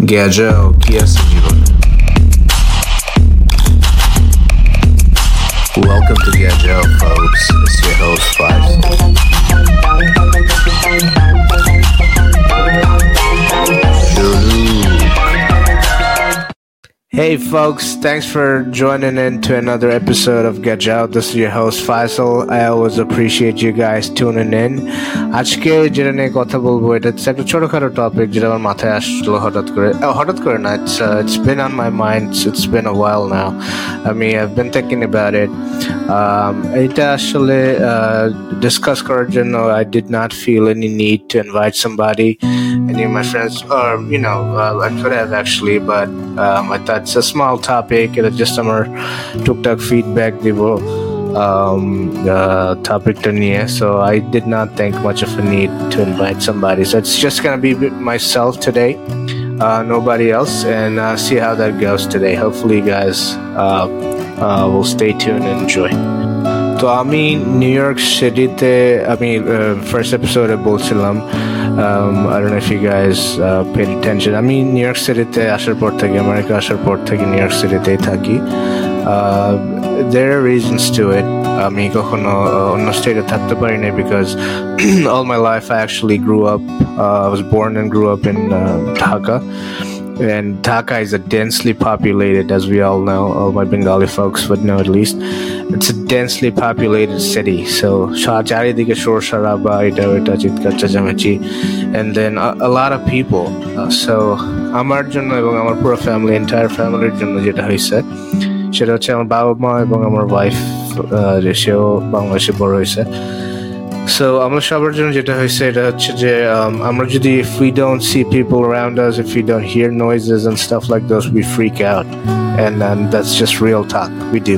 Gageł, pies Welcome to Gageł, folks. It's your host, Five. Hey folks, thanks for joining in to another episode of Get Out. This is your host Faisal. I always appreciate you guys tuning in. আজকে যেটা নিয়ে কথা বলব এটা হচ্ছে একটা ছোটখাটো topic যেটা আমার মাথায় আসলো হঠাৎ করে আহ, হঠাৎ করে না it's it's been on my mind it's been a while now আমি I been thinking about it এটা আসলে ডিসকাস করার জন্য I did not feel any need to invite somebody any of my friends, or you know, uh, I could have actually, but um, I thought it's a small topic. It just আমার টুকটাক feedback দিব um, uh, topic to নিয়ে. So I did not think much of a need to invite somebody. So it's just gonna be myself today, uh, nobody else, and uh, see how that goes today. Hopefully, you guys uh, uh, will stay tuned and enjoy. তো আমি New York সিটিতে আমি first এপিসোডে বলছিলাম um, I don't know if you guys uh, paid attention. আমি New York সিটিতে আসার পর থেকে আমেরিকা আসার পর থেকে নিউ ইয়র্ক সিটিতেই থাকি there are reasons to it. আমি কখনো uh, অন্য স্টেটে থাকতে পারি না because all my life I actually grew up uh, I was born and grew up in uh, Dhaka and Dhaka is a densely populated, as we all know, all my Bengali folks would know at least. It's a densely populated city. So চারিদিকে শোর সারাবা এটা ওটা চিৎকার চেঁচামেচি and then a, a lot of people. Uh, so আমার জন্য এবং আমার পুরো ফ্যামিলি এন্টায়ার ফ্যামিলির জন্য যেটা হয়েছে সেটা হচ্ছে আমার বাবা মা এবং আমার ওয়াইফ যে সেও বাংলাদেশে বড় হয়েছে সো আমরা সবার জন্য যেটা হয়েছে এটা হচ্ছে যে um, আমরা যদি we don't see people around us if we don't hear noises and stuff like those we freak out and um, that's just real talk we do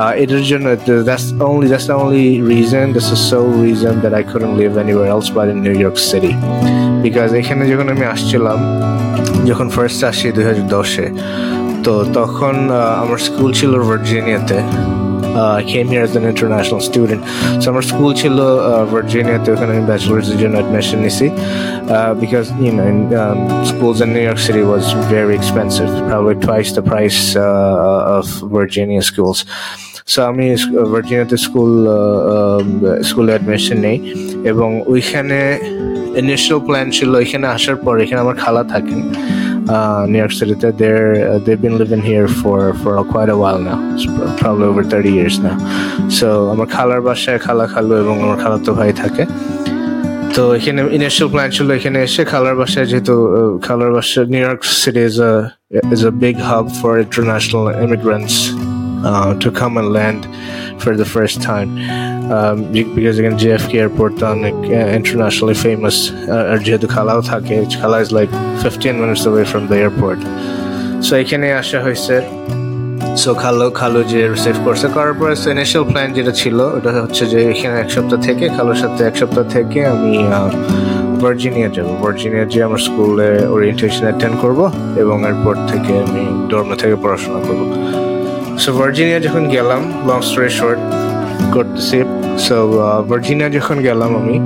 uh, এটার জন্য that's only that's the only reason that's the sole reason that I couldn't live anywhere else but in New York City because এখানে যখন আমি আসছিলাম যখন first আসি দুই হাজার দশে তো তখন আমার স্কুল ছিল ভার্জিনিয়াতে uh, came here as an international student. So আমার স্কুল ছিল ভার্জিনিয়াতে ওখানে আমি ব্যাচেলার্সের জন্য অ্যাডমিশন নিছি uh, in, um, schools in New York City was very expensive, probably twice the price uh, of Virginia schools. So আমি ভার্জিনিয়াতে স্কুল স্কুলে অ্যাডমিশন নেই এবং ওইখানে ইনিশিয়াল প্ল্যান ছিল এখানে আসার পর এখানে আমার খালা থাকেন uh, New York City. that They're uh, they've been living here for for quite a while now. It's pr- probably over thirty years now. So আমার খালার বাসায় খালা খালু এবং আমার খালাতো ভাই থাকে তো এখানে ইনিশিয়াল প্ল্যান ছিল এখানে এসে খালার বাসায় যেহেতু uh, খালার বাসা New York City is a is a big hub for international immigrants uh, to come and land for the first time um, be- because again JFK airport অনেক uh, internationally famous আর যেহেতু খালাও থাকে খালা is like 15 minutes away from the airport. So এখানে আসা হয়েছে। So খালো খালো যে রিসিভ করছে করার পরে ইনিশিয়াল প্ল্যান যেটা ছিল ওটা হচ্ছে যে এখানে এক সপ্তাহ থেকে খালোর সাথে এক সপ্তাহ থেকে আমি ভার্জিনিয়া যাব। ভার্জিনিয়া যে আমার স্কুলে ওরিয়েন্টেশন অ্যাটেন্ড করব এবং এরপর থেকে আমি ডর্মে থেকে পড়াশোনা করব। সো ভার্জিনিয়া যখন গেলাম লং স্টোরি শর্ট করতেছি সো ভার্জিনিয়া যখন গেলাম আমি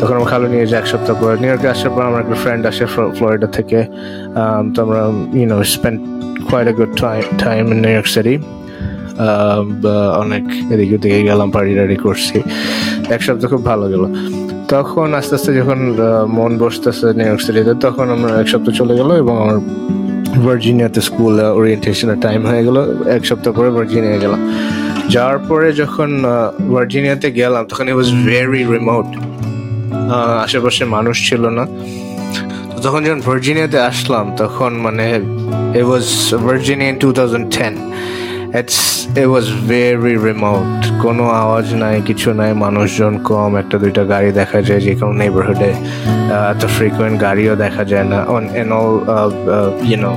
তখন আমার খালু নিয়ে এক সপ্তাহ পর। নিউ ইয়র্কে আসার পর আমার একটা ফ্রেন্ড আসে ফ্লো- ফ্লোরিডা থেকে। Um, তো আমরা you know spend quite a good time in New York city অনেক এদিকে ওদিকে গেলাম পার্টি টাড়ি করছি। এক সপ্তাহ খুব ভালো গেল। তখন আস্তে আস্তে যখন মন বসতেছে নিউ ইয়র্ক সিটিতে তখন আমরা এক সপ্তাহ চলে গেল এবং আমার ভার্জিনিয়াতে স্কুল ওরিয়েন্টেশনের টাইম হয়ে গেল। এক সপ্তাহ পরে ভার্জিনিয়া গেলাম। যাওয়ার পরে যখন ভার্জিনিয়াতে গেলাম, তখন ইট ওয়াজ ভেরি রিমোট আশেপাশে মানুষ ছিল না। তো তখন যখন ভার্জিনিয়াতে আসলাম, তখন মানে it was Virginia two thousand 2010 it's it was very remote. কোনো আওয়াজ নাই কিছু নাই মানুষজন কম। একটা দুইটা গাড়ি দেখা যায় যে কোনো নেইবারহুডে এত ফ্রিকুয়েন্ট গাড়িও দেখা যায় না। On and all you know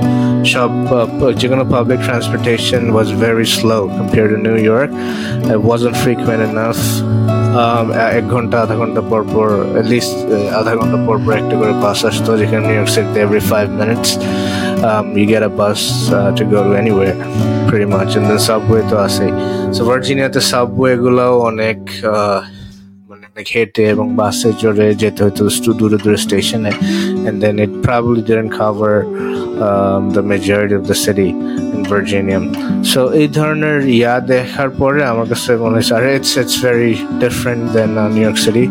সব uh, যে কোনো public transportation was very slow compare to New York it on enough um, এক ঘণ্টা আধা ঘণ্টা পর পর লিস্ট আধা ঘণ্টা পর পর একটা করে বাস আসতো যেখানে নিউ ইয়র্ক সিটিতে every five minutes um, you get a bus uh, to go to anywhere pretty much and then subway তো আছে so ভার্জিনিয়াতে সাবওয়ে গুলোও অনেক uh, মানে অনেক হেঁটে এবং বাসে চড়ে যেতে হতো একটু দূরে দূরে স্টেশনে and then it probably didn't cover um, the majority of the city in Virginia. So এই ধরনের ইয়া দেখার পরে আমার কাছে মনে হয়েছে আরে it's it's very different than uh, New York City.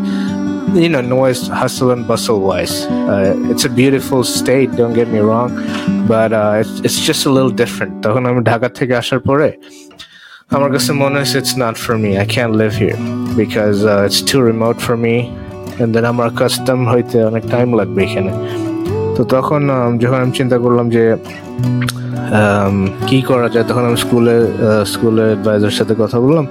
You know, noise, hustle and bustle wise. Uh, it's a beautiful state, don't get me wrong, but uh, it's, it's just a little different. তখন আমি ঢাকা থেকে আসার পরে আমার কাছে মনে হয়েছে it's not for me. I can't live here because uh, it's too remote for me. And then আমার কাস্টম হইতে অনেক টাইম লাগবে এখানে তো তখন যখন আমি চিন্তা করলাম যে কি করা যায় তখন আমি স্কুলে স্কুলের অ্যাডভাইজার সাথে কথা বললাম।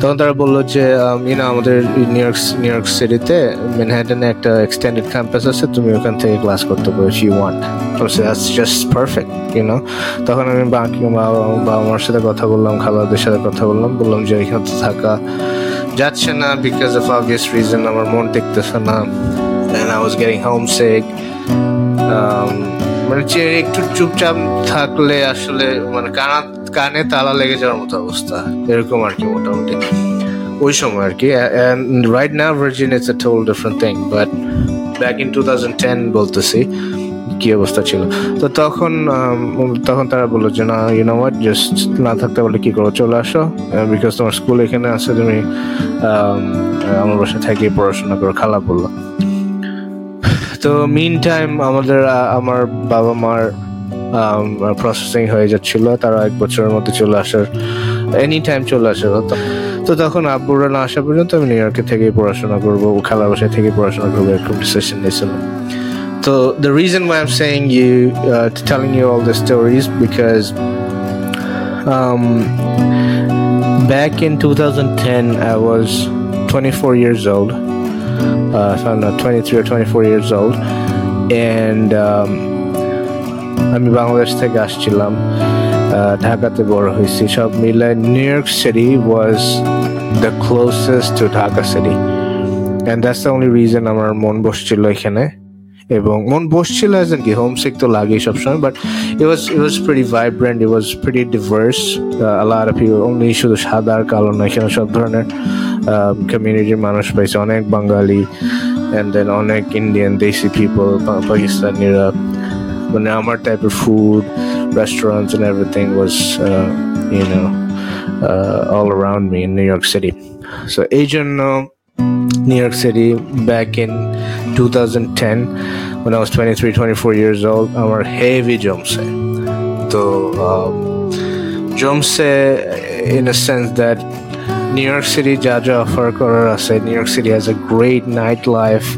তখন তারা বলল যে ইউনো আমাদের নিউ ইয়র্ক নিউ ইয়র্ক সিটিতে ম্যানহাটনে একটা এক্সটেন্ডেড ক্যাম্পাস আছে তুমি ওখান থেকে ক্লাস করতে পারো you want just perfect you know তখন আমি বাকি বাবা মার সাথে কথা বললাম খালাদের সাথে কথা বললাম বললাম যে এখানে তো থাকা যাচ্ছে না বিকজ অফ অবভিয়াস রিজন আমার মন টেকতেছে না। I was getting homesick. um, মানে যে একটু চুপচাপ থাকলে আসলে মানে কানা, কানে তালা লেগে যাওয়ার মতো অবস্থা। এরকম আর কি মোটামুটি। ওই সময় আর কি। Right now Virgin it's a total different thing but back in two thousand ten বলতেছি, কি অবস্থা ছিল। তো তখন তখন তারা বলল যে, না ইউ নো হোয়াট জাস্ট না থাকতে বলে কি করো, চলে আসো। বিকজ তোমার স্কুল এখানে আছে, তুমি আমার বাসায় থেকে পড়াশোনা করো, খালা বলল। তো মিন টাইম আমাদের আমার বাবা মার প্রসেসিং হয়ে যাচ্ছিল। তারা এক বছরের মধ্যে চলে আসার এনি টাইম চলে আসে। তো তো তখন আব্বুরা না আসা পর্যন্ত আমি নিউ ইয়র্কে থেকে পড়াশোনা করব খালা বাসায় থেকে পড়াশোনা করব এরকম ডিসিশন নিয়েছিলাম reason why I'm saying you, uh, telling you all the stories because um, back in 2010 I was 24 years old. Uh, if I'm not 23 or 24 years old, and um, আমি বাংলাদেশ থেকে আসছিলাম ঢাকাতে বড় হয়েছি। সব মিলে New York city was the closest to Dhaka city and that's the only reason আমার মন বসছিল এখানে। এবং মন বসছিল অ্যাজ কি হোমসিক তো লাগেই সবসময় but it was it was pretty vibrant it was pretty diverse Allah you only শুধু সাদা আর কালো না এখানে সব ধরনের কমিউনিটির মানুষ পাইছে। অনেক বাঙালি অ্যান্ড দেন অনেক ইন্ডিয়ান দেশি পিপল পাকিস্তানিরা। মানে আমার টাইপের food was uh, you know uh, all around me in New York City. So এই জন্য New York City back in 2010 when I was 23 24 years old আমার heavy জমছে তো um, জমছে in a sense that New York City যা যা offer করার আছে New York City has a great nightlife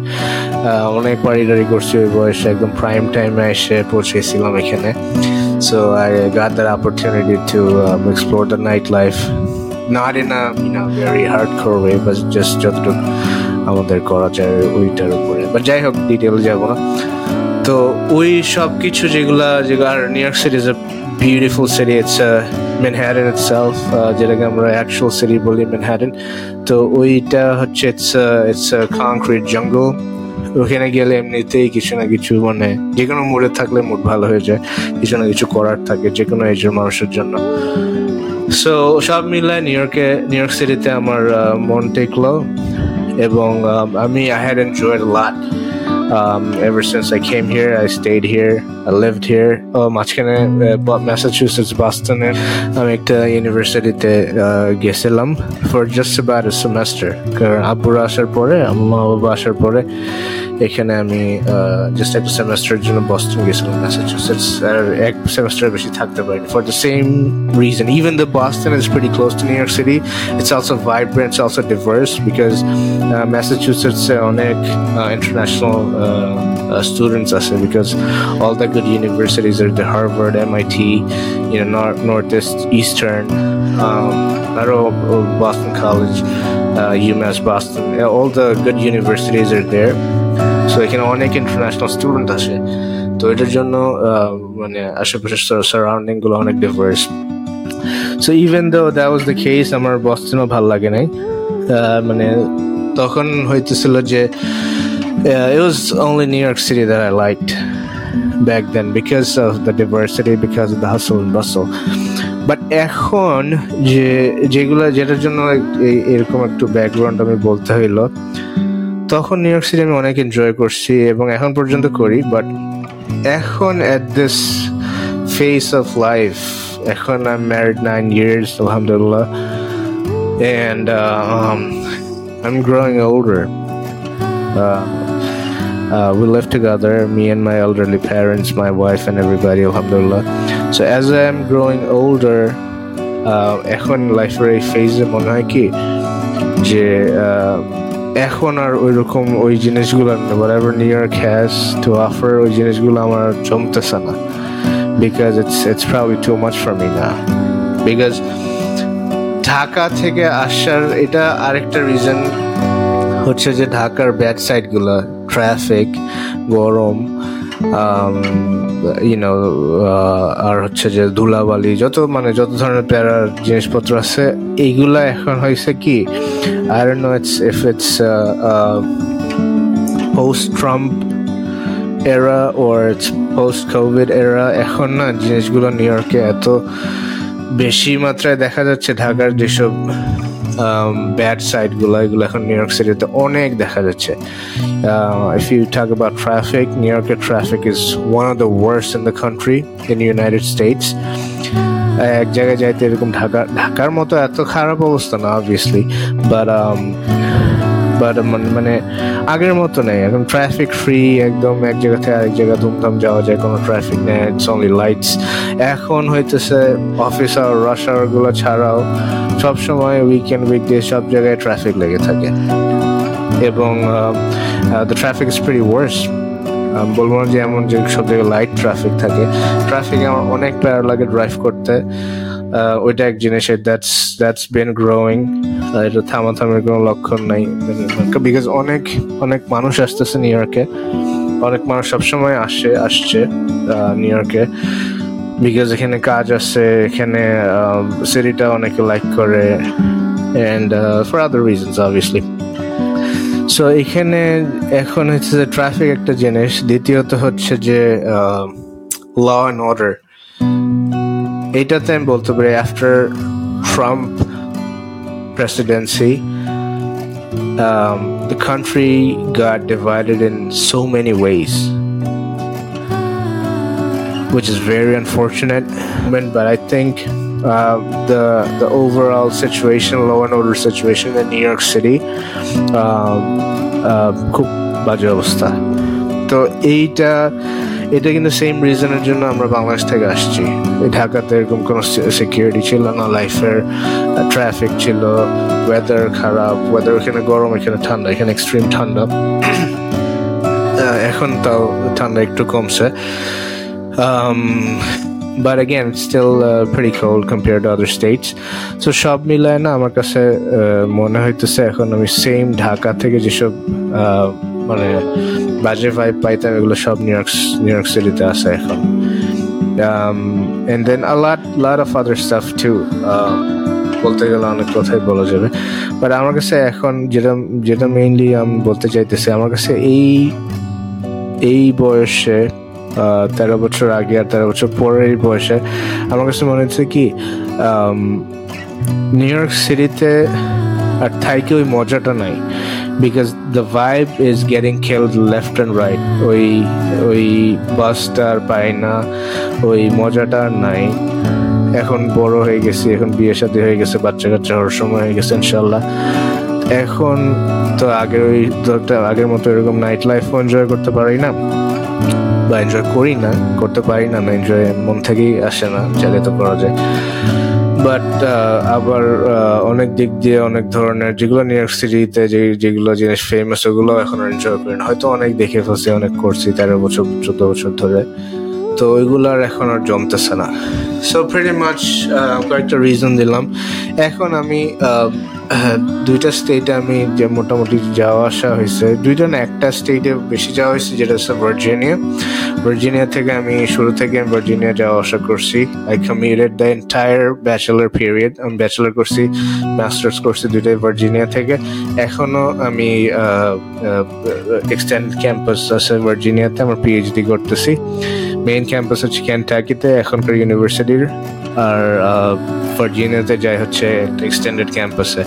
আহ, অনেক বাড়ি গাড়ি করছি ওই বয়সে একদম প্রাইম টাইমে এসে পৌঁছেছিলাম এখানে so I got that opportunity to um, explore the nightlife not in a you know very hardcore way but just যতটুকু আমাদের করা যায় ওইটার উপরে। বাট যাই হোক ডিটেল যাব না। তো ওই সব কিছু যেগুলা যেগুলো আর New York city is a beautiful city it's Manhattan itself যেটাকে আমরা অ্যাকচুয়াল সিটি বলি ম্যানহ্যাটন তো ওইটা হচ্ছে ইটস ইটস কংক্রিট জঙ্গল ওখানে গেলে এমনিতেই কিছু না কিছু মানে যে কোনো মুডে থাকলে মুড ভালো হয়ে যায়। কিছু না কিছু করার থাকে যে কোনো এজের মানুষের জন্য। সো সব মিলায় নিউ ইয়র্কে নিউ ইয়র্ক সিটিতে আমার আহ, মন টেকলো এবং um, আমি I had enjoyed lot Um, ever since I came here, I stayed here. I lived here. Oh, মাঝখানে ম্যাসাচুসেটস বস্টনে আমি একটা ইউনিভার্সিটিতে গেছিলাম for just about a semester কারণ আব্বুরা আসার পরে আমার মা বাবা আসার পরে এখানে আমি জাস্ট একটা সেমেস্টারের জন্য বস্টন গেছিলাম ম্যাসাচুসেটস আর এক সেমেস্টার বেশি থাকতে পারিনি for the same reason. Even though Boston is pretty close to New York City, it's also vibrant, it's also diverse because uh, Massachusetts uh, অনেক uh, international uh, uh, students আছে because all the good universities are the Harvard, MIT, you know, Nor- Northeast, Eastern, um, আরও Boston College, uh, UMass Boston, yeah, all the good universities are there. So এখানে অনেক international student আসে। তো এটার জন্য মানে আশেপাশের সারাউন্ডিংগুলো অনেক diverse so even though that was the case আমার বস্টনও ভালো লাগে নাই। মানে তখন হইতেছিল যে was only New York City that I liked back then because of the diversity, because of the hustle and bustle. But এখন যে যেগুলো যেটার জন্য এরকম একটু ব্যাকগ্রাউন্ড আমি বলতে হইল তখন নিউ ইয়র্ক সিটি আমি অনেক এনজয় করছি এবং এখন পর্যন্ত করি বাট এখন at this phase of life এখন আই ম্যারিড নাইন ইয়ার্স আলহামদুলিল্লাহ uh, um, I'm growing older. Uh, uh, we live together, me and my elderly parents, my wife, and everybody, alhamdulillah. So as I am growing older, uh, এখন লাইফের এই ফেজে মনে হয় কি যে uh, এখন আর ওই রকম ওই জিনিসগুলো whatever New has to offer, ওই জিনিসগুলো আমার জমতেছে না। Because it's it's probably too much for me না বিকজ ঢাকা থেকে আসার এটা আরেকটা রিজন হচ্ছে যে ঢাকার ব্যাড সাইডগুলো ট্রাফিক গরম ইউনো আর হচ্ছে যে ধুলাবালি, যত মানে যত ধরনের প্যারার জিনিসপত্র আছে, এইগুলা এখন হয়েছে কি I don't know it's if it's post Trump এরা ওর ইটস পোস্ট কোভিড এরা এখন না জিনিসগুলো নিউ ইয়র্কে এত বেশি মাত্রায় দেখা যাচ্ছে, ঢাকার যেসব ব্যাড সাইডগুলো এগুলো এখন নিউ ইয়র্ক সিটিতে অনেক দেখা যাচ্ছে। If you talk about traffic New ইয়র্কের traffic is one of the worst in the country in United States এক জায়গায় যাইতে এরকম ঢাকা, ঢাকার মতো এত খারাপ অবস্থা না অবভিয়াসলি বাট বাট মানে আগের মতো নেই। এখন ট্রাফিক ফ্রি একদম এক জায়গা থেকে আরেক জায়গা ধুমধাম যাওয়া যায়, কোনো ট্রাফিক নেই ইটস অনলি লাইটস এখন হইতেছে অফিস আওয়ার রাশ আওয়ারগুলো ছাড়াও সবসময় উইকেন্ড উইকডে সব জায়গায় ট্রাফিক লেগে থাকে। এবং the traffic is very worse বলব না যে এমন যে সব জায়গায় লাইট ট্রাফিক থাকে। ট্রাফিকে আমার অনেক প্যারা লাগে ড্রাইভ করতে। ওইটা এক জিনিসের দ্যাটস দ্যাটস বিন গ্রোয়িং এটা থামা থামাথামের কোনো লক্ষণ নাই। বিকজ অনেক অনেক মানুষ আসতেছে নিউ ইয়র্কে অনেক মানুষ সবসময় আসে, আসছে নিউ ইয়র্কে বিকজ এখানে কাজ আছে, এখানে সিটিটা অনেকে লাইক করে। And for other reasons obviously so এখানে এখন হচ্ছে যে ট্রাফিক একটা জিনিস। দ্বিতীয়ত হচ্ছে যে ল অ্যান্ড অর্ডার এইটাতে আমি বলতে পারি after Trump presidency, um, the country got divided in so many ways, which is very unfortunate. But I think uh, the the overall situation, law and order situation in New York City, খুব বাজে অবস্থা তো এইটা এটা কিন্তু same রিজনের জন্য আমরা বাংলাদেশ থেকে আসছি। ঢাকাতে এরকম কোনো সিকিউরিটি ছিল না লাইফের ট্রাফিক ছিল ওয়েদার খারাপ ওয়েদার এখানে গরম, এখানে ঠান্ডা, এখানে এক্সট্রিম ঠান্ডা। এখন তাও ঠান্ডা একটু কমছে। But again still pretty cold compared to other states so সব মিলায় না আমার কাছে মনে হইতেছে এখন আমি সেম ঢাকা থেকে যেসব মানে বাজে ভাইব পাইতাম, এগুলো সব নিউ ইয়র্ক নিউ ইয়র্ক সিটিতে আছে এখন। And then a lot lot of other stuff to বলতে গেলে অনেক কথাই বলা যাবে। বাট আমার কাছে এখন যেটা যেটা মেইনলি আমি বলতে চাইতেছি, আমার কাছে এই এই বয়সে তেরো বছর আগে আর তেরো বছর পরের এই বয়সে আমার কাছে মনে হচ্ছে কি নিউ ইয়র্ক সিটিতে আর থাইকে ওই মজাটা নাই। Because the vibe is getting killed left and right ওই ওই বাসটা আর পাই না। ওই মজাটা আর নাই। এখন বড় হয়ে গেছি, এখন বিয়ে সাথে হয়ে গেছে, বাচ্চা কাচ্চা হওয়ার সময় হয়ে গেছে ইনশাল্লাহ এখন তো আগের ওই আগের মতো এরকম নাইট লাইফ এনজয় করতে পারি না। বা এনজয় করি না, করতে পারি না না এনজয় মন থেকেই আসে না চাইলে তো করা যায়। বাট আবার অনেক দিক দিয়ে অনেক ধরনের যেগুলো নিউ ইয়র্ক সিটিতে যে, যেগুলো জিনিস ফেমাস ওগুলো এখন এনজয় করি না। হয়তো অনেক দেখে ফেলছি, অনেক করছি তেরো বছর, চোদ্দ বছর ধরে। তো ওইগুলো আর এখন আর জমতেছে না। সো ভেরি মাচ কয়েকটা রিজন দিলাম। এখন আমি দুইটা স্টেটে আমি যে মোটামুটি যাওয়া আসা হয়েছে, দুইটা না, একটা স্টেটে বেশি যাওয়া হয়েছে, যেটা হচ্ছে ভার্জিনিয়া ভার্জিনিয়া থেকে আমি শুরু থেকে আমি ভার্জিনিয়া যাওয়া আসা করছি। I commuted the entire bachelor period আমি ব্যাচেলার করছি মাস্টার্স করছি দুইটাই ভার্জিনিয়া থেকে। এখনও আমি এক্সটেন্ড ক্যাম্পাস আছে ভার্জিনিয়াতে আমার পিএইচডি করতেছি। মেইন ক্যাম্পাস হচ্ছে ক্যান্টাকিতে এখনকার ইউনিভার্সিটির আর ভার্জিনিয়াতে যাই হচ্ছে একটা এক্সটেন্ডেড ক্যাম্পাসে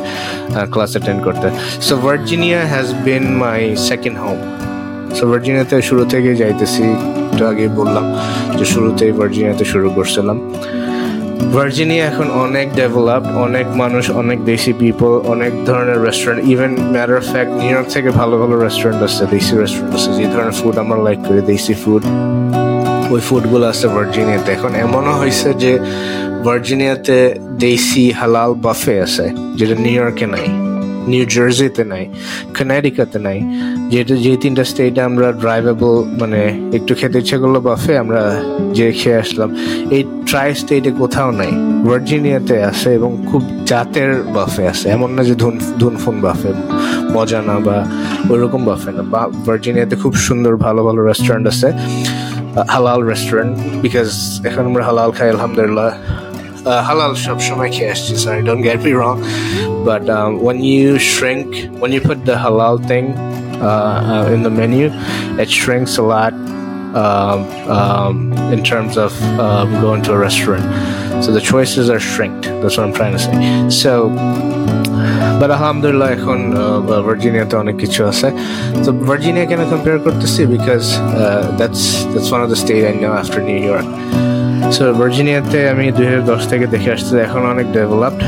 ক্লাস অ্যাটেন্ড করতে। So Virginia has been my second home so ভার্জিনিয়াতে শুরু থেকে যাইতেছি, একটু আগে বললাম যে শুরুতেই ভার্জিনিয়াতে শুরু করছিলাম। ভার্জিনিয়া এখন অনেক ডেভেলপ অনেক মানুষ, অনেক দেশি পিপল অনেক ধরনের restaurant even matter of fact New York থেকে ভালো ভালো রেস্টুরেন্ট আছে, দেশি রেস্টুরেন্ট আছে, যে ধরনের ফুড আমরা লাইক করি, দেশি ফুড ওই ফুডগুলো আছে ভার্জিনিয়াতে। এখন এমনও হয়েছে যে ভার্জিনিয়াতে দেশি হালাল বাফে আছে, যেটা নিউ ইয়র্কে নাই, নিউ জার্সিতে নাই, কানাডিকাতে নাই, যেটা যে তিনটা স্টেটে আমরা ড্রাইভেবল মানে একটু খেতে ইচ্ছে করল বাফে, আমরা যে খেয়ে আসলাম। এই ট্রাই স্টেটে কোথাও নাই, ভার্জিনিয়াতে আছে এবং খুব জাতের বাফে আছে। এমন না যে ধুন ধুনফুন বাফে মজা না বা ওইরকম বাফে না। বা ভার্জিনিয়াতে খুব সুন্দর, ভালো ভালো রেস্টুরেন্ট আছে। হালাল রেস্টুরেন্ট বিকজ এখন আমরা হালাল খাই আলহামদুলিল্লাহ uh, halal shop shumai cash sorry don't get me wrong but um, when you shrink when you put the halal thing uh, uh, in the menu it shrinks a lot um, um, in terms of um, going to a restaurant so the choices are shrinked that's what i'm trying to say so but আলহামদুলিল্লাহ এখন ভার্জিনিয়াতে অনেক কিছু আছে। তো Virginia কেন compare করতেছি? Because that's that's one of the state I know after New York so ভার্জিনিয়াতে আমি দুই হাজার দশ থেকে দেখে আসছি এখন অনেক ডেভেলপড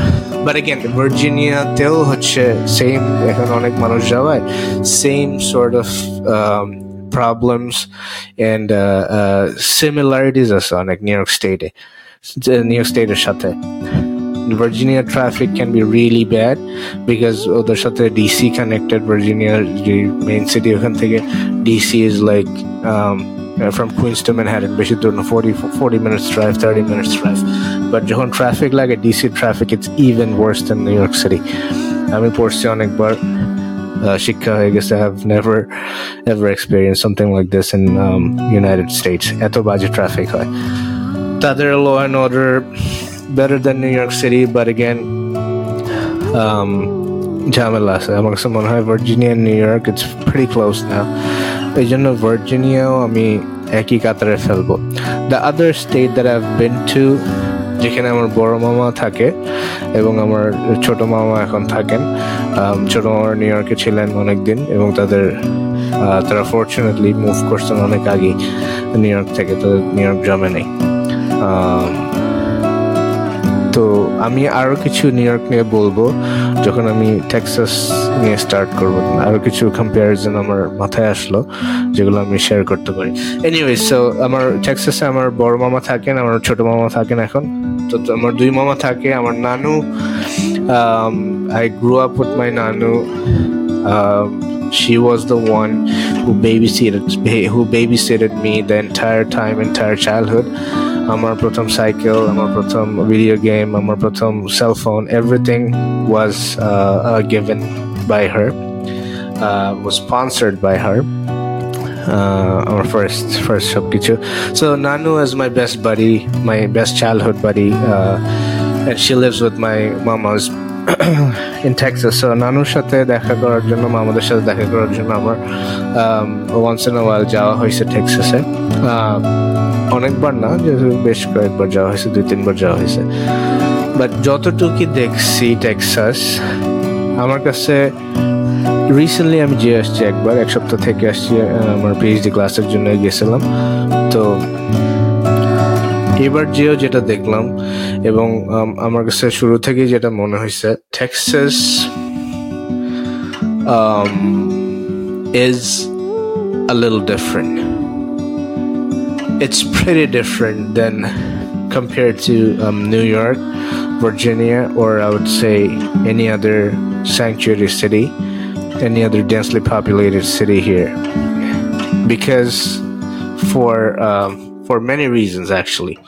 বাট এগেন ভার্জিনিয়াতেও হচ্ছে সেম এখন অনেক মানুষ যাওয়ায় same sort of problems and similarities আছে অনেক নিউ ইয়র্ক স্টেটে নিউ ইয়র্ক স্টেটের সাথে। Virginia traffic can be really bad because ওদের সাথে DC connected Virginia যে main city ওখান থেকে DC is like um, uh, from Queens to Manhattan বেশি দূর না 40, 40 minutes drive 30 minutes drive but যখন traffic লাগে DC traffic it's even worse than New York City আমি পড়ছি অনেকবার শিক্ষা হয়ে গেছে I have never ever experienced something like this in um, United States এত বাজে ট্রাফিক হয় তাদের law and order better than New York City, but again, um, ঝামেলা আছে আমার কাছে মনে হয় Virginia New York it's pretty close now এই জন্য ভার্জিনিয়াও আমি একই কাতারে ফেলব the other state that I've been to যেখানে আমার বড় মামা থাকে এবং আমার ছোট মামা এখন থাকেন ছোট মামা নিউ ইয়র্কে ছিলেন অনেক দিন এবং তাদের তারা ফর্চুনেটলি মুভ করছেন অনেক আগে নিউ ইয়র্ক থেকে তো নিউ ইয়র্ক জমে নেই। তো আমি আরও কিছু নিউ ইয়র্ক নিয়ে বলব, যখন আমি টেক্সাস নিয়ে স্টার্ট করব। আরও কিছু কম্পারিজন আমার মাথায় আসলো, যেগুলো আমি শেয়ার করতে পারি। এনিওয়ে সো আমার টেক্সাসে আমার বড় মামা থাকেন, আমার ছোট মামা থাকেন এখন। তো আমার দুই মামা থাকে, আমার নানু I grow up with my nanu she was the one who babysitted who babysitted me the entire time, entire childhood. আমার প্রথম সাইকেল আমার প্রথম ভিডিও গেম আমার প্রথম cell phone everything was given by her was sponsored by her uh, our first first সব কিছু so Nanu is my best buddy my best childhood buddy uh, and she lives with my mama's in Texas. So নানুর সাথে দেখা করার জন্য, মামাদের সাথে দেখা করার জন্য আমার ওয়ান্স ইন ওয়াইল যাওয়া হয়েছে টেক্সাসে অনেকবার না, যে বেশ কয়েকবার যাওয়া হয়েছে, দুই তিনবার যাওয়া হয়েছে। বাট যতটুকু দেখছি টেক্সাস আমার কাছে রিসেন্টলি আমি যে আসছি একবার, এক সপ্তাহ থেকে আসছি আমার পিএইচডি ক্লাসের জন্য গেছিলাম। তো এবার যেও যেটা দেখলাম এবং আমার কাছে শুরু থেকেই যেটা মনে হয়েছে Texas is a little different. It's pretty different than compared to um, New York, Virginia, or I would say any other sanctuary city, any other densely populated city here. Because for um, for many reasons, actually.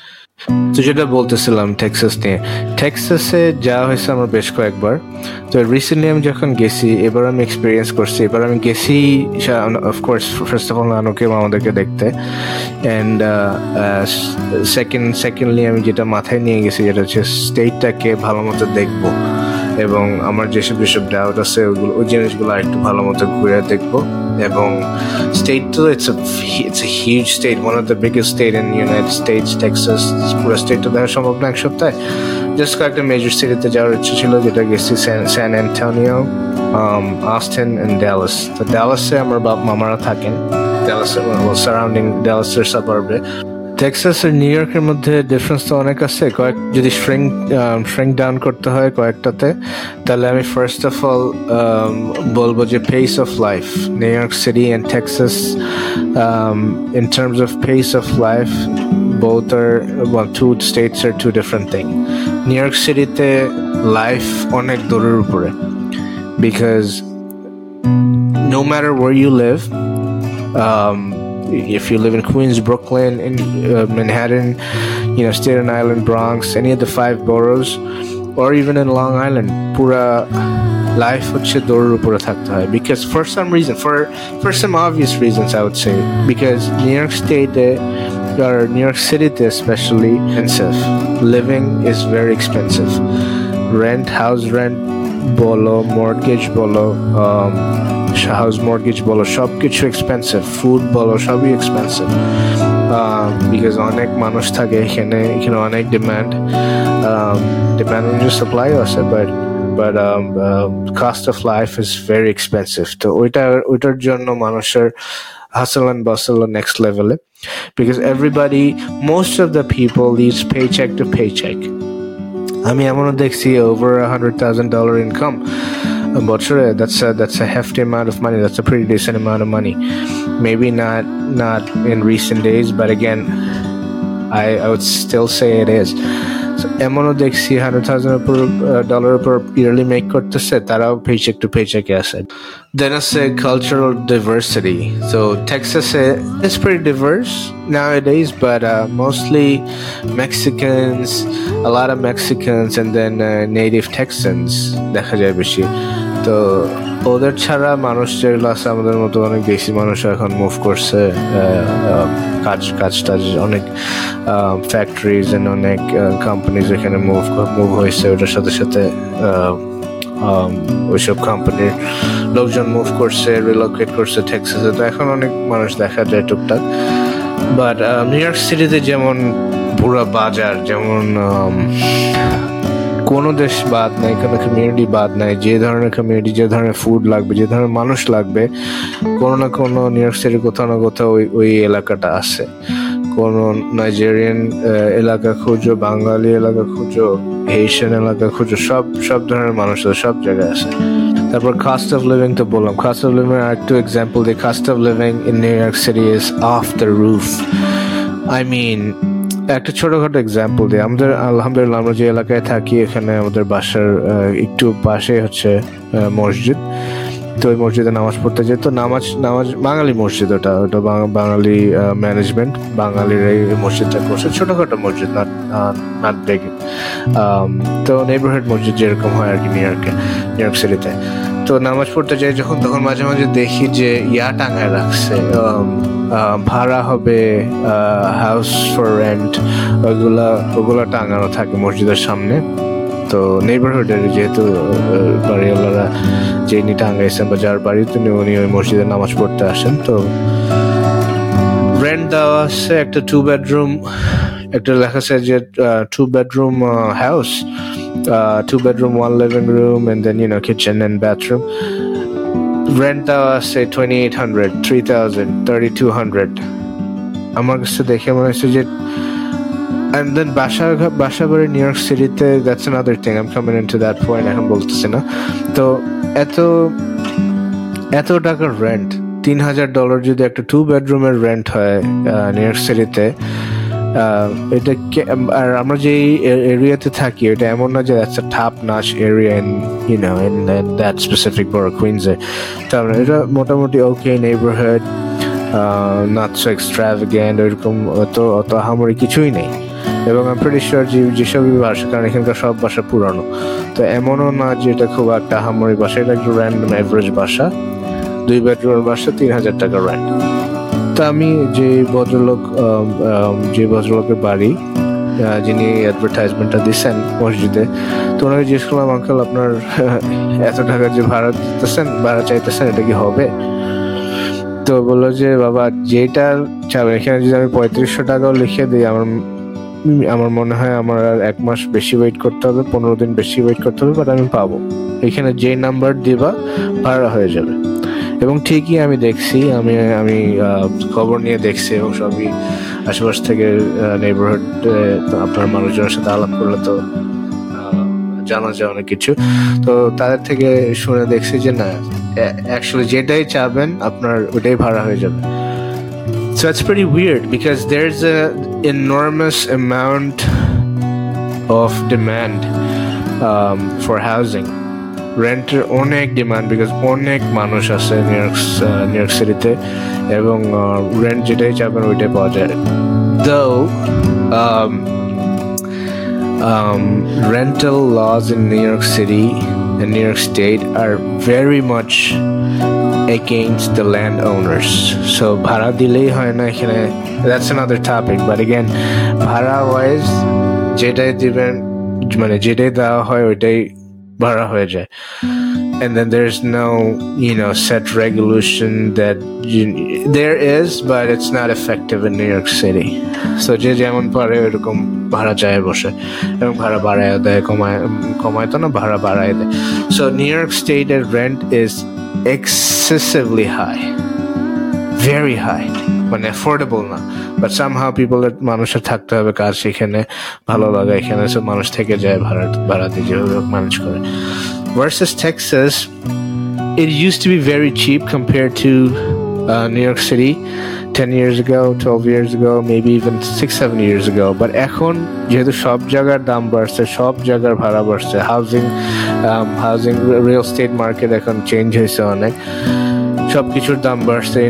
তো যেটা বলতেছিলাম Texas নিয়ে। টেক্সাসে যাওয়া হয়েছে আমার বেশ কয়েকবার। তো রিসেন্টলি আমি যখন গেছি, এবার আমি এক্সপিরিয়েন্স করছি। এবার আমি গেছি of course first of all নানুকে আমাদেরকে দেখতে। অ্যান্ড সেকেন্ড সেকেন্ডলি আমি যেটা মাথায় নিয়ে গেছি, যেটা হচ্ছে স্টেটটাকে ভালো মতো দেখব। এবং আমার যেসব যেসব ডাউট আছে, ওগুলো, ওই জিনিসগুলো একটু ভালো মতো ঘুরে দেখব। এবং স্টেট তো it's it's a huge state one of the biggest state in United States Texas পুরো স্টেটটা দেখা সম্ভব না এক সপ্তাহে। জাস্ট কয়েকটা মেজর সিটিতে যাওয়ার ইচ্ছে ছিল, যেটা গেছি San Antonio Austin and Dallas তো ড্যালাসে আমার বাপ মামারা থাকেন ড্যালাসের সারাউন্ডিং ড্যালাসের সাবার্বে টেক্সাস আর নিউ ইয়র্কের মধ্যে ডিফারেন্স তো অনেক আছে। কয়েক যদি শ্রিঙ্ক শ্রিঙ্ক ডাউন করতে হয় কয়েকটাতে তাহলে আমি ফার্স্ট অফ অল বলব যে pace of life New York city and Texas in terms of pace of life both আর two states are two different thing. New york cityতে লাইফ অনেক দূরের উপরে because no matter where you um, if you live in Queens, Brooklyn, in uh, Manhattan, you know, Staten Island, Bronx, any of the five boroughs, or even in Long Island, pura life হচ্ছে দৌড়ের উপরে থাকতে হয় because for some reason for for some obvious reasons I would say because New York State or New York City especially expensive living is very expensive rent house rent বলো mortgage বলো um, house mortgage বলো সব কিছু expensive food বলো সবই expensive because অনেক মানুষ থাকে এখানে এখানে অনেক ডিমান্ড অনুযায়ী সাপ্লাইও আছে but but cost of life is very expensive তো ওইটার ওইটার জন্য মানুষের hustle and bustle on next level because everybody most of the people lives paycheck to paycheck. আমি এমনও দেখছি over a hundred thousand dollar income বছরে that's a, that's a hefty amount of money that's a pretty decent amount of money maybe not not in recent days but again I, I would still say it is so এমনও দেখছি hundred thousand উপর dollar উপর yearly make করতেছে তারাও paycheck two paycheque আছে Then I say cultural diversity. So Texas uh, is pretty diverse nowadays, but uh, mostly Mexicans, a lot of Mexicans, and then uh, native Texans দেখা যায় বেশি তো ওদের ছাড়া মানুষ যেগুলো আছে আমাদের মতো অনেক বেশি মানুষ এখন মুভ করছে কাজ কাজ টাজ অনেক ফ্যাক্টরিজ এন্ড অনেক কোম্পানিজ এখানে মুভ মুভ হয়েছে। ওটার সাথে সাথে ওইসব কোম্পানির লোকজন মুভ করছে রিলোকেট করছে টেক্সাসে তো এখন অনেক মানুষ দেখা যায় টুকটাক। বাট নিউ ইয়র্ক সিটিতে যেমন পুরো বাজার, যেমন কোনো দেশ বাদ নাই, কোনো কমিউনিটি বাদ নাই, যে ধরনের কমিউনিটি যে ধরনের ফুড লাগবে, যে ধরনের মানুষ লাগবে, কোনো না কোনো নিউ ইয়র্ক সিটির কোথাও না কোথাও ওই ওই এলাকাটা আছে। কোনো নাইজেরিয়ান এলাকা খুঁজো, বাঙালি এলাকা খুঁজো এশিয়ান এলাকা খুঁজো, সব সব ধরনের মানুষ সব জায়গায় আছে। তারপর কাস্ট অফ লিভিং তো বললাম। কাস্ট অফ লিভিং আর একটু এক্সাম্পল দিই। Cost of living in New York city is of the roof I mean একটা ছোটখাটো এক্সাম্পল দিই আমাদের, আলহামদুলিল্লাহ আমরা যে এলাকায় থাকি, এখানে আমাদের বাসার একটু পাশে হচ্ছে মসজিদ। তো ওই মসজিদে নামাজ পড়তে যেত। নামাজ নামাজ, বাঙালি মসজিদ ওটা ওটা বাঙালি ম্যানেজমেন্ট বাঙালির এই মসজিদটা করছে। ছোটখাটো মসজিদ নাট নাট বেগ তো নেইবারহুড মসজিদ যেরকম হয় আর কি নিউ ইয়র্কে নিউ ইয়র্ক সিটিতে তো নামাজ পড়তে যাই যখন, তখন মাঝে মাঝে দেখি যে ইয়া টাঙায় রাখছে ভাড়া হবে হাউস ফর রেন্ট ওগুলা টাঙানো থাকে মসজিদের সামনে। তো নেইবারহুডের যেহেতু বাড়িওয়ালারা যে ইনি টাঙ্গাইছেন বা যার বাড়িতে উনি ওই মসজিদে নামাজ পড়তে আসেন, তো রেন্ট দেওয়া আছে একটা টু বেডরুম একটা লেখা আছে যে two bedroom house bedroom, one living room, and then you know kitchen and bathroom. Rent দেওয়া আছে twenty eight hundred three thousand thirty two hundred আমার কাছে দেখে মনে হচ্ছে যে and then বাসা বাসা বাড়ি নিউ ইয়র্ক সিটিতে that's another thing I'm coming into that point এখন বলতেছি না তো এত এত টাকার রেন্ট তিন হাজার ডলার যদি একটা টু বেডরুমের রেন্ট হয় নিউ ইয়র্ক সিটিতে এটা আর আমরা যে এরিয়াতে থাকি, এটা এমন না যে that's a top notch area in you know in that specific borough কুইন্সে তার এটা মোটামুটি ওকে নেইবারহুড সো এক্সট্রাভেগেন্ট ওইরকম অত অত আহামরি কিছুই নেই। এবং আমি প্রিটি শিওর যে যেসব ভাষা, কারণ এখানকার সব ভাষা পুরানো। তো এমনও না যে এটা খুব একটা আহামরি ভাষা, এটা একটু র্যান্ডম অ্যাভারেজ ভাষা। দুই বেডরুমের বাসা তিন হাজার টাকা র্যান্ট তো আমি যে ভদ্রলোক যে ভদ্রলোকের বাড়ি যিনি অ্যাডভার্টাইজমেন্টটা দিচ্ছেন মসজিদে, তো ওনাকে জিজ্ঞেস করলাম, আঙ্কেল, আপনার এত টাকা যে ভাড়া দিতেছেন, ভাড়া চাইতেছেন, এটা কি হবে? তো বলল যে, বাবা, যেটা চাবে এখানে যদি আমি পঁয়ত্রিশশো টাকাও লিখে দিই, আমার আমার মনে হয় আমার আর এক মাস বেশি ওয়েট করতে হবে, পনেরো দিন বেশি ওয়েট করতে হবে বাট আমি পাবো। এখানে যে নাম্বার দিবা, ভাড়া হয়ে যাবে। এবং ঠিকই আমি দেখছি আমি আমি খবর নিয়ে দেখছি এবং সবই আশেপাশ থেকে নেইবারহুড আপনার মানুষজনের সাথে আলাপ করলে তো জানা যায় অনেক কিছু তো তাদের থেকে শুনে দেখছি যে না অ্যাকচুয়ালি যেটাই চাবেন আপনার ওটাই ভাড়া হয়ে যাবে So it's pretty weird because there's a enormous amount of demand um, for housing. রেন্টের অনেক ডিমান্ড বিকজ অনেক মানুষ আছে নিউ ইয়র্ক নিউ ইয়র্ক সিটিতে এবং uh, রেন্ট যেটাই চাবেন ওইটাই পাওয়া যায়। Though rental laws in New York city in New York state R very much against the landowners so ভাড়া দিলেই হয় না এখানে। That's another topic but again ভাড়া ওয়াইজ যেটাই দেবেন মানে যেটাই দেওয়া হয় ওইটাই ভাড়া হয়ে যায় and then there's no you know set regulation that you, there is but it's not effective in New York City so যে যেমন পারে এরকম ভাড়া চায় বসে এবং ভাড়া বাড়ায় দেয় কমায় কমায় তো না ভাড়া বাড়ায় দেয় সো নিউ ইয়র্ক স্টেটের rent is excessively high Very high মানে অ্যাফোর্ডেবল না। বাট সামহাও পিপলের মানুষের থাকতে হবে কাজ সেখানে ভালো লাগে এখানে সব মানুষ থেকে যায় ভাড়া ভাড়া দিয়ে যেভাবে ম্যানেজ করে। Versus Texas it used to be very cheap compared to uh, New York City 10 years ago 12 years ago maybe even 6 7 years ago. এখন যেহেতু সব জায়গার দাম বাড়ছে সব জায়গার ভাড়া বাড়ছে housing housing real estate market এখন চেঞ্জ হয়েছে অনেক। সব কিছুর দাম বাড়ছে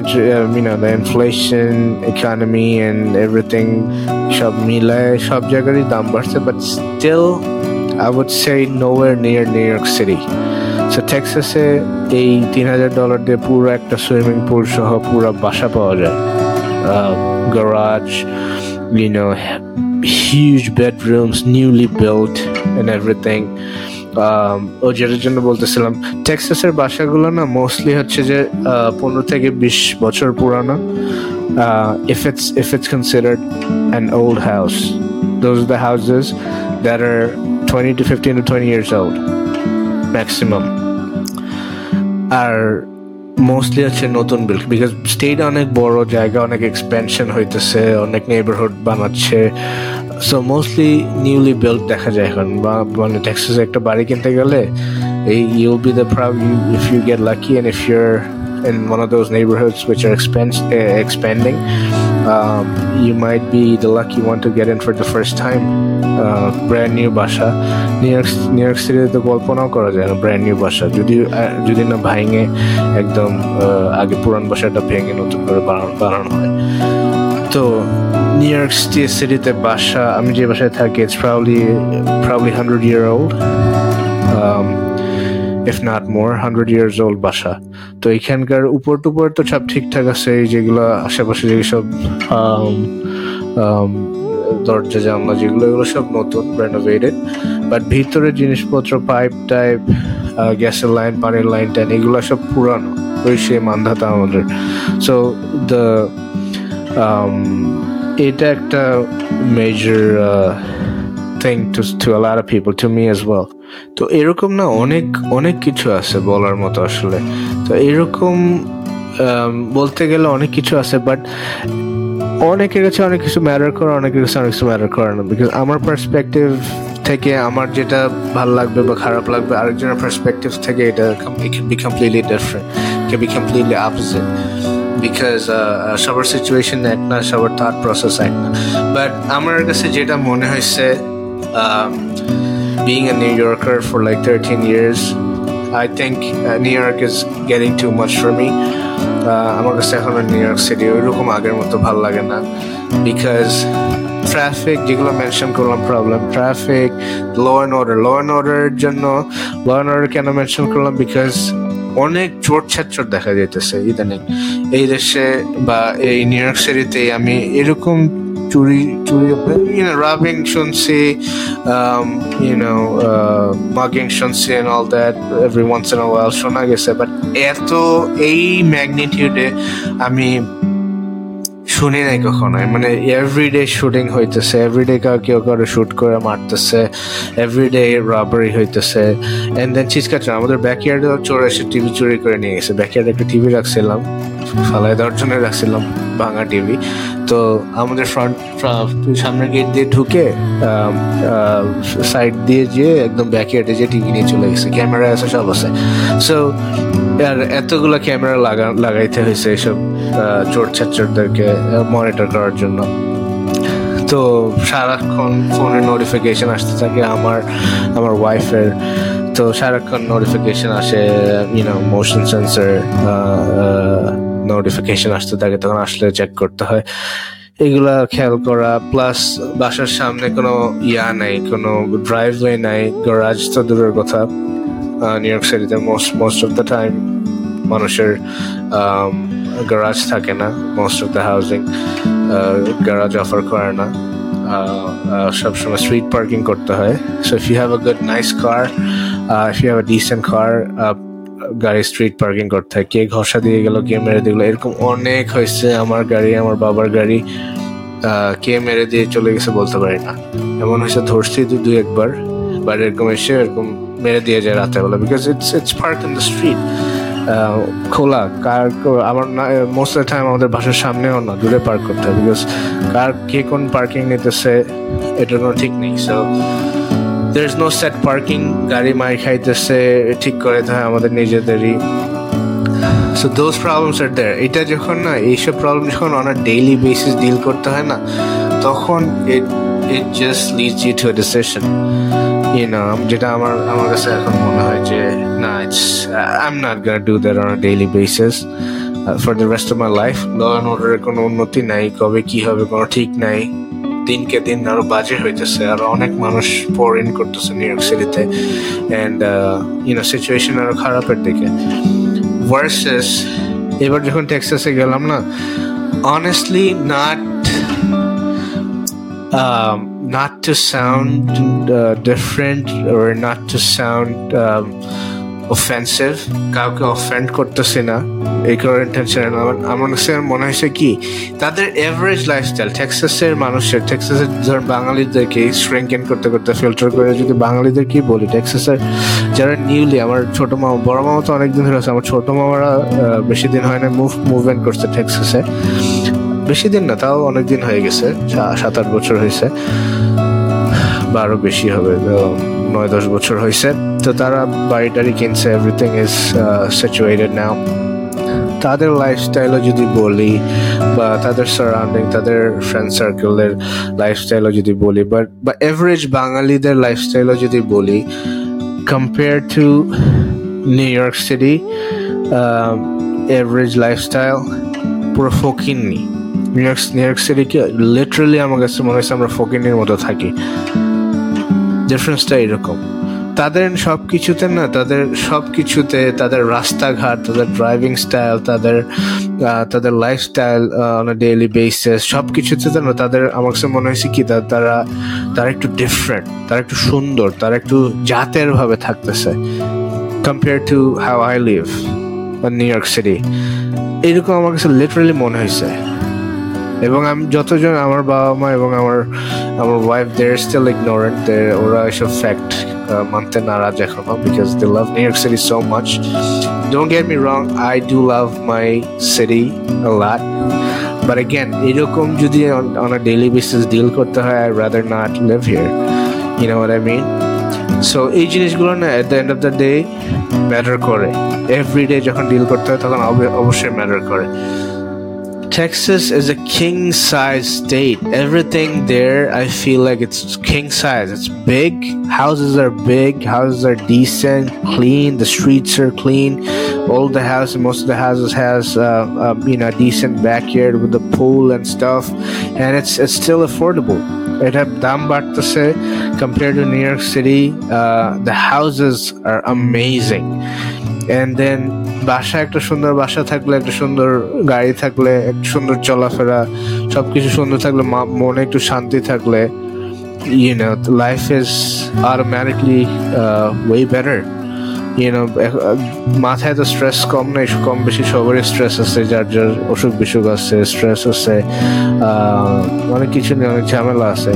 the inflation economy and everything সব মিলায় সব জায়গারই দাম বাড়ছে but still I would say nowhere near New York city so টেক্সাসে এই তিন হাজার ডলার দিয়ে পুরো একটা সুইমিং পুল সহ পুরো বাসা পাওয়া যায়। Garage you know huge bedrooms newly built and everything যেটার জন্য বলতেছিলাম, টেক্সাসের বাসাগুলো না মোস্টলি হচ্ছে যে পনেরো থেকে বিশ বছর পুরানো if it's if it's considered an old house. Those are the houses that are 20 to 15 to 20 years old আর মোস্টলি হচ্ছে নতুন বিল বিকজ স্টেট অনেক বড়, জায়গা অনেক এক্সপেনশন হইতেছে, অনেক নেইবারহুড বানাচ্ছে সো মোস্টলি নিউলি বিল্ড দেখা যায় এখন। বা মানে টেক্সাসে একটা বাড়ি কিনতে গেলে এই you'll be the proud you if you get lucky and if you're in one of those neighborhoods which are expense, expending you might be the lucky one to get in for the first time. Uh, brand new বাসা New York New York সিটিতে তো কল্পনাও করা যায় না brand new বাসা যদি যদি না ভাঙে একদম আগে পুরান বাসাটা ভেঙে নতুন করে বানানো বানানো হয়। তো নিউ ইয়র্ক সিটিতে বাসা, আমি যে বাসায় থাকি it's probably probably hundred year old if not more hundred years old বাসা। তো এখানকার উপর টুপর তো সব ঠিকঠাক আছে যেগুলো আশেপাশে যেসব দরজা, জানলা যেগুলো, এগুলো সব নতুন রেনোভেটেড বাট ভিতরে জিনিসপত্র পাইপ টাইপ গ্যাসের লাইন পানির লাইন টাইন এগুলো সব পুরানো। ওই সে মান্ধাতা আমাদের। সো দ্য এটা একটা major thing to to a lot of people to me as well তো এরকম না, অনেক অনেক কিছু আছে বলার মতো আসলে। তো এরকম বলতে গেলে অনেক কিছু আছে বাট অনেকের কাছে অনেক কিছু ম্যাটার করে, অনেকের কাছে অনেক কিছু ম্যাটার করে না। বিকজ আমার পার্সপেক্টিভ থেকে আমার যেটা ভালো লাগবে বা খারাপ লাগবে, আরেকজনের পার্সপেক্টিভ থেকে এটা different it can be completely opposite because সবার সিচুয়েশন এক না সবার থট প্রসেস এক না। বাট আমার কাছে যেটা মনে হয়েছে being a New Yorker for like 13 years, I think New York York is too much for me. আমার কাছে এখন নিউ ইয়র্ক সিটি ওইরকম আগের মতো ভালো লাগে না। বিকজ ট্রাফিক যেগুলো মেনশন করলাম problem traffic law and order law and অর্ডারের জন্য ল অ্যান্ড অর্ডার কেন মেনশন করলাম? বিকজ অনেক চোট ছাচ্চর দেখা যাইতেছে ইদানিং। এই দেশে বা এই নিউ ইয়র্ক সিটিতে আমি এরকম চুরি চুরি know robbing শুনছি um, you know uh, শুনছি and all that every once in a শোনা গেছে বাট এত এই ম্যাগনিটিউডে আমি শুনি নাই কখনো মানে এভরিডে শুটিং হইতেছে এভরিডে কাউ কারও শুট করে মারতেছে এভরিডে রাবারি হইতেছে এন্ড দেন চিৎকার আমাদের ব্যাকইয়ার্ডে চোর এসে টিভি চুরি করে নিয়ে গেছে। ব্যাকইয়ার্ডে একটা টিভি রাখছিলাম। ফালাই দেওয়ার জন্য রাখছিলাম ভাঙা টিভি তো আমাদের ফ্রন্ট সামনের গেট দিয়ে ঢুকে সাইড দিয়ে যেয়ে একদম ব্যাকইয়ার্ডে যেয়ে টিভি নিয়ে চলে গেছে। ক্যামেরা আছে, সব আছে। সো আর এতগুলো ক্যামেরা লাগা, লাগাইতে হয়েছে এসব চোর ছাত্রদেরকে মনিটর করার জন্য। তো সারাক্ষণ ফোনে নোটিফিকেশন আসতে থাকে আমার আমার ওয়াইফের তো সারাক্ষণ নোটিফিকেশন আসে ইউনো মোশন সেন্সর নোটিফিকেশন আসতে থাকে, তখন আসলে চেক করতে হয়। এগুলা খেয়াল করা প্লাস বাসার সামনে কোনো ইয়া নাই, কোনো ড্রাইভওয়ে নাই গ্যারাজ তো দূরের কথা। নিউ ইয়র্ক সিটিতে most most of the time মানুষের গ্যারাজ থাকে না most of the housing garage offer করে না। সবসময় স্ট্রিট পার্কিং করতে হয়। So if you have a good nice car if you have a decent car গাড়ি স্ট্রিট পার্কিং করতে হয় কে ঘষা দিয়ে গেল, কে মেরে দিল, এরকম অনেক হয়েছে আমার গাড়ি, আমার বাবার গাড়ি কে মেরে দিয়ে চলে গেছে বলতে পারি না। এমন হয়েছে ধরছি দু দুই একবার বা এরকম এসে এরকম মেরে দিয়ে যায় রাতের বেলা because it's it's park in the street খোলা, কার আমার না মোস্ট অফ টাইম আমাদের বাসার সামনেও না, দূরে পার্ক করতে হয় বিকজ কার কে কোন পার্কিং নিতেছে, এটার কোনো ঠিক নেই so there is no set parking গাড়ি মার খাইতেছে, ঠিক করে হয় আমাদের নিজেদেরই। So those problems R there এটা যখন না, এইসব প্রবলেম যখন অন ডেইলি বেসিস ডিল করতে হয় না, তখন it it just leads you to a decision you know যেটা আমার আমার কাছে এখন মনে হয় যে, না it's I am not gonna do that on a daily basis for the rest of my life law and অর্ডারের কোনো উন্নতি নাই, কবে কি হবে, কোনো ঠিক নাই। দিনকে দিন আরও বাজে হইতেছে আর অনেক মানুষ পোর ইন করতেছে নিউ ইয়র্ক সিটিতে অ্যান্ড ইউনো সিচুয়েশন আরও খারাপের দিকে। ভার্সেস এবার যখন টেক্সাসে গেলাম না honestly not um, not to sound uh, different or not to sound um, offensive, কাউকে অফেন্ড করতেছি না, এই কারণে টেনশন আমার কাছে মনে হয়েছে কি, তাদের এভারেজ লাইফস্টাইল টেক্সাসের মানুষের টেক্সাসের ধর বাঙালিদেরকে শ্রিঙ্কেন করতে করতে ফিল্টার করে যদি বাঙালিদের কি বলি টেক্সাসের যারা নিউলি আমার ছোট মামা, বড় মামা তো অনেকদিন ধরে আছে, আমার ছোট মামারা বেশি দিন হয় না মুভ মুভমেন্ট করছে টেক্সাসে বেশি দিন না, তাও অনেক দিন হয়ে গেছে সাত, আট বছর হয়েছে। বা আরও বেশি হবে নয় দশ বছর হয়েছে তো তারা বাড়িটারি কিনছে এভরিথিং ইজ সিচুয়েটেড নাও তাদের লাইফস্টাইলও যদি বলি, বা তাদের সারাউন্ডিং তাদের ফ্রেন্ড সার্কেলের লাইফস্টাইলও যদি বলি বাট বা এভারেজ বাঙালিদের লাইফস্টাইলও যদি বলি compare to New York city average lifestyle পুরো ফকিননি। নিউ ইয়র্ক নিউ ইয়র্ক সিটিকে লিটারালি আমার কাছে মনে হচ্ছে আমরা ফকিনের মতো থাকি। ডিফারেন্সটা এরকম। তাদের সব কিছুতে না, তাদের সব কিছুতে তাদের রাস্তাঘাট, তাদের ড্রাইভিং স্টাইল তাদের তাদের lifestyle on a daily basis সব কিছুতে না তাদের, আমার কাছে মনে হয়েছে কি, তারা তারা একটু ডিফারেন্ট তারা একটু সুন্দর, তারা একটু জাতের ভাবে থাকতেছে compare to how I live New York city এরকম আমার কাছে লিটারালি মনে হয়েছে। এবং আমি যতজন আমার বাবা মা এবং আমার আমার ওয়াইফ দের স্টিল ইগনোরেন্ট ওরা এসব ফ্যাক্ট মানতে নারাজ এখনও because they love New York city so much don't get me wrong I do love my city lot but again এরকম যদি on a daily basis deal করতে হয় I rather not live here you know I mean so এই জিনিসগুলো না at the end of the day matter করে. Everyday যখন deal করতে হয়, তখন অবশ্যই ম্যাটার করে. Texas is a king size state. Everything there, I feel like it's king size. It's big. Houses are big. Houses are decent, clean. The streets are clean. All the houses, most of the houses has, uh, uh, you know, a decent backyard with a pool and stuff. And it's it's still affordable. It have দাম বাড়তেছে compared to New York City. Uh, the houses are amazing And then বাসা একটা সুন্দর বাসা থাকলে, একটা সুন্দর গাড়ি থাকলে, একটা সুন্দর চলাফেরা সব কিছু সুন্দর থাকলে মনে একটু শান্তি থাকলে you know life is automatically way way better. You know মাথায় তো স্ট্রেস কম নেই কম বেশি সবারই স্ট্রেস আছে যার যার অসুখ বিসুখ আছে স্ট্রেস আছে অনেক কিছু নিয়ে অনেক ঝামেলা আছে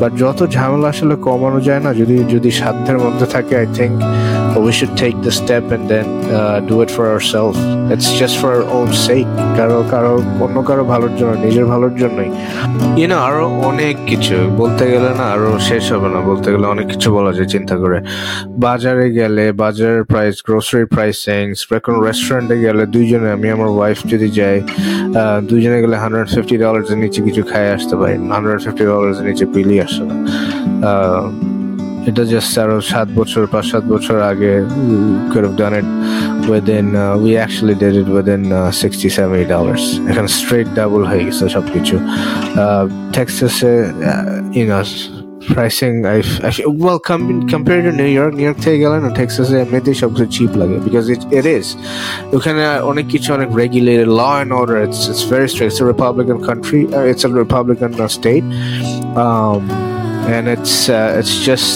বাট যত ঝামেলা আসলে কমানো যায় না যদি যদি সাধ্যের মধ্যে থাকে I think we should take the step and then uh, do it for ourselves. It's just for our own sake. কারও কারও অন্য কারও ভালোর জন্য নিজের ভালোর জন্যই ইউ নো আরও অনেক কিছু বলতে গেলে না আরও শেষ হবে না বলতে গেলে অনেক কিছু বলা যায় চিন্তা করে বাজারে গেলে বাজারের প্রাইস গ্রোসারি প্রাইসিং কোনো রেস্টুরেন্টে গেলে দুইজনে আমি আমার ওয়াইফ যদি যাই দুইজনে গেলে হান্ড্রেড ফিফটি ডলার্সের নিচে কিছু খাই আসতে পারি হান্ড্রেড ফিফটি ডলার্সের নিচে বিলই আসে না। এটা জাস্ট আরও সাত বছর পাঁচ সাত বছর আগে could have done it within uh, we actually did it within uh, 60 70 dollars এখানে স্ট্রেট ডাবল হয়ে গেছে সব কিছু টেক্সাসে know pricing I, I well com, compared to New York New York থেকে গেলে না টেক্সাসে এমনিতেই সবকিছু চিপ লাগে because it, it is ওখানে অনেক কিছু অনেক regulated law and order it's, it's very strict it's a Republican country uh, it's a Republican uh, state um, and it's uh, it's just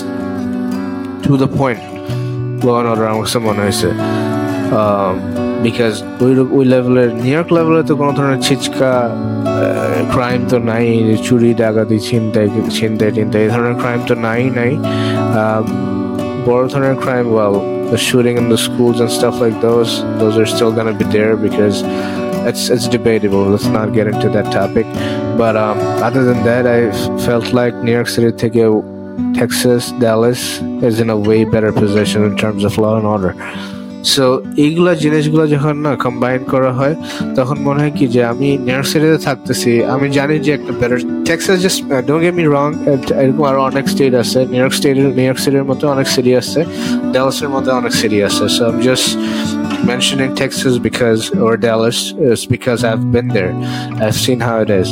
to the point law and order আমার কাছে মনে হয়েছে because ওই ওই লেভেলের new York লেভেলে তো কোনো ধরনের ছিচকা ক্রাইম তো নাই চুরি ডাকাতি ছিনতাই ছিনতাই টিনতাই এই ধরনের ক্রাইম তো নাই নাই বড় ধরনের crime well the shooting in the schools and stuff like those those are still going to be there because it's it's debatable let's not get into that topic but um, other than that i felt like new york city take a Texas, Dallas is in a way better position in terms of law and order. So এইগুলা জিনিসগুলো যখন না combine করা হয়, তখন মনে হয় কি যে আমি নিউ সিটিতে থাকতেছি, আমি জানি যে একটা better Texas just don't get me wrong এরকম আরও অনেক স্টেট আছে নিউ ইয়র্ক স্টেটের নিউ ইয়র্ক সিটির মতো অনেক সিটি আছে ডালাসের মধ্যে অনেক সিটি আছে so um just mentioning Texas because, or Dallas, is because I've been there. I've seen how it is.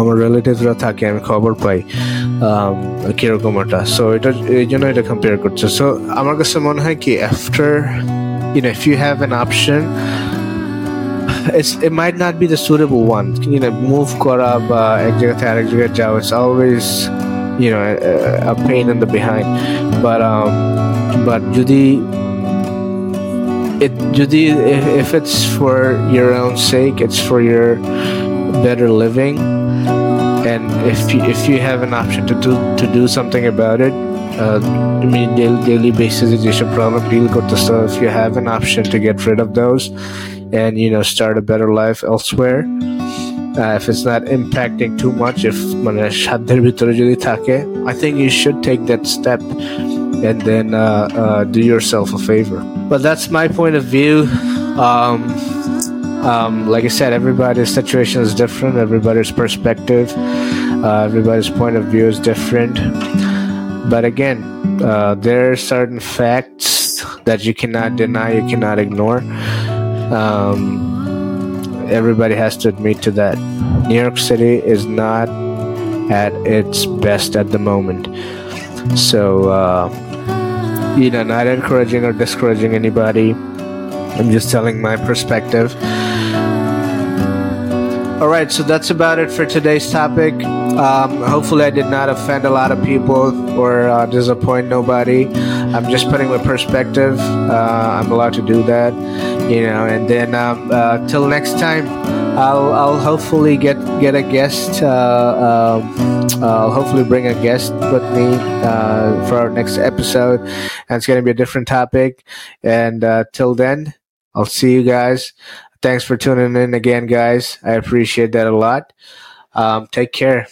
আমার রিলেটিভরা থাকে আমি খবর পাই কিরকম ওটা সো এটা এই জন্য এটা কম্পেয়ার করছে সো আমার কাছে মনে হয় কি after you know if you have an option it's it might not be the suitable one you know move করা বা এক জায়গা থেকে আরেক জায়গায় যাওয়া it's always you know a, a pain in the behind but um but যদি it যদি if it's for your own sake it's for your better living. And if you, if you have an option to do to do something about it আমি daily problem deal with the করতেছ if you have an option to get rid of those, and you know start a better life elsewhere uh, if it's not impacting too much if I think you should take that step and then uh, uh, do yourself a favor. But that's my point of view. Um, um, like I said, everybody's situation is different, everybody's perspective, uh, everybody's point of view is different. But again, uh, there are certain facts that you cannot deny, you cannot ignore. Um, everybody has to admit to that. New York City is not at its best at the moment. So, uh, you know, not encouraging or discouraging anybody. I'm just telling my perspective. All right, so that's about it for today's topic. Um, hopefully, I did not offend a lot of people or uh, disappoint nobody. I'm just putting my perspective. Uh, I'm allowed to do that, you know. And then um, uh, till next time, I'll I'll hopefully get get a guest. Uh, um, I'll hopefully bring a guest with me uh, for our next episode, and it's going to be a different topic. And uh, till then, I'll see you guys. Thanks for tuning in again, guys. I appreciate that a lot. Um, take care.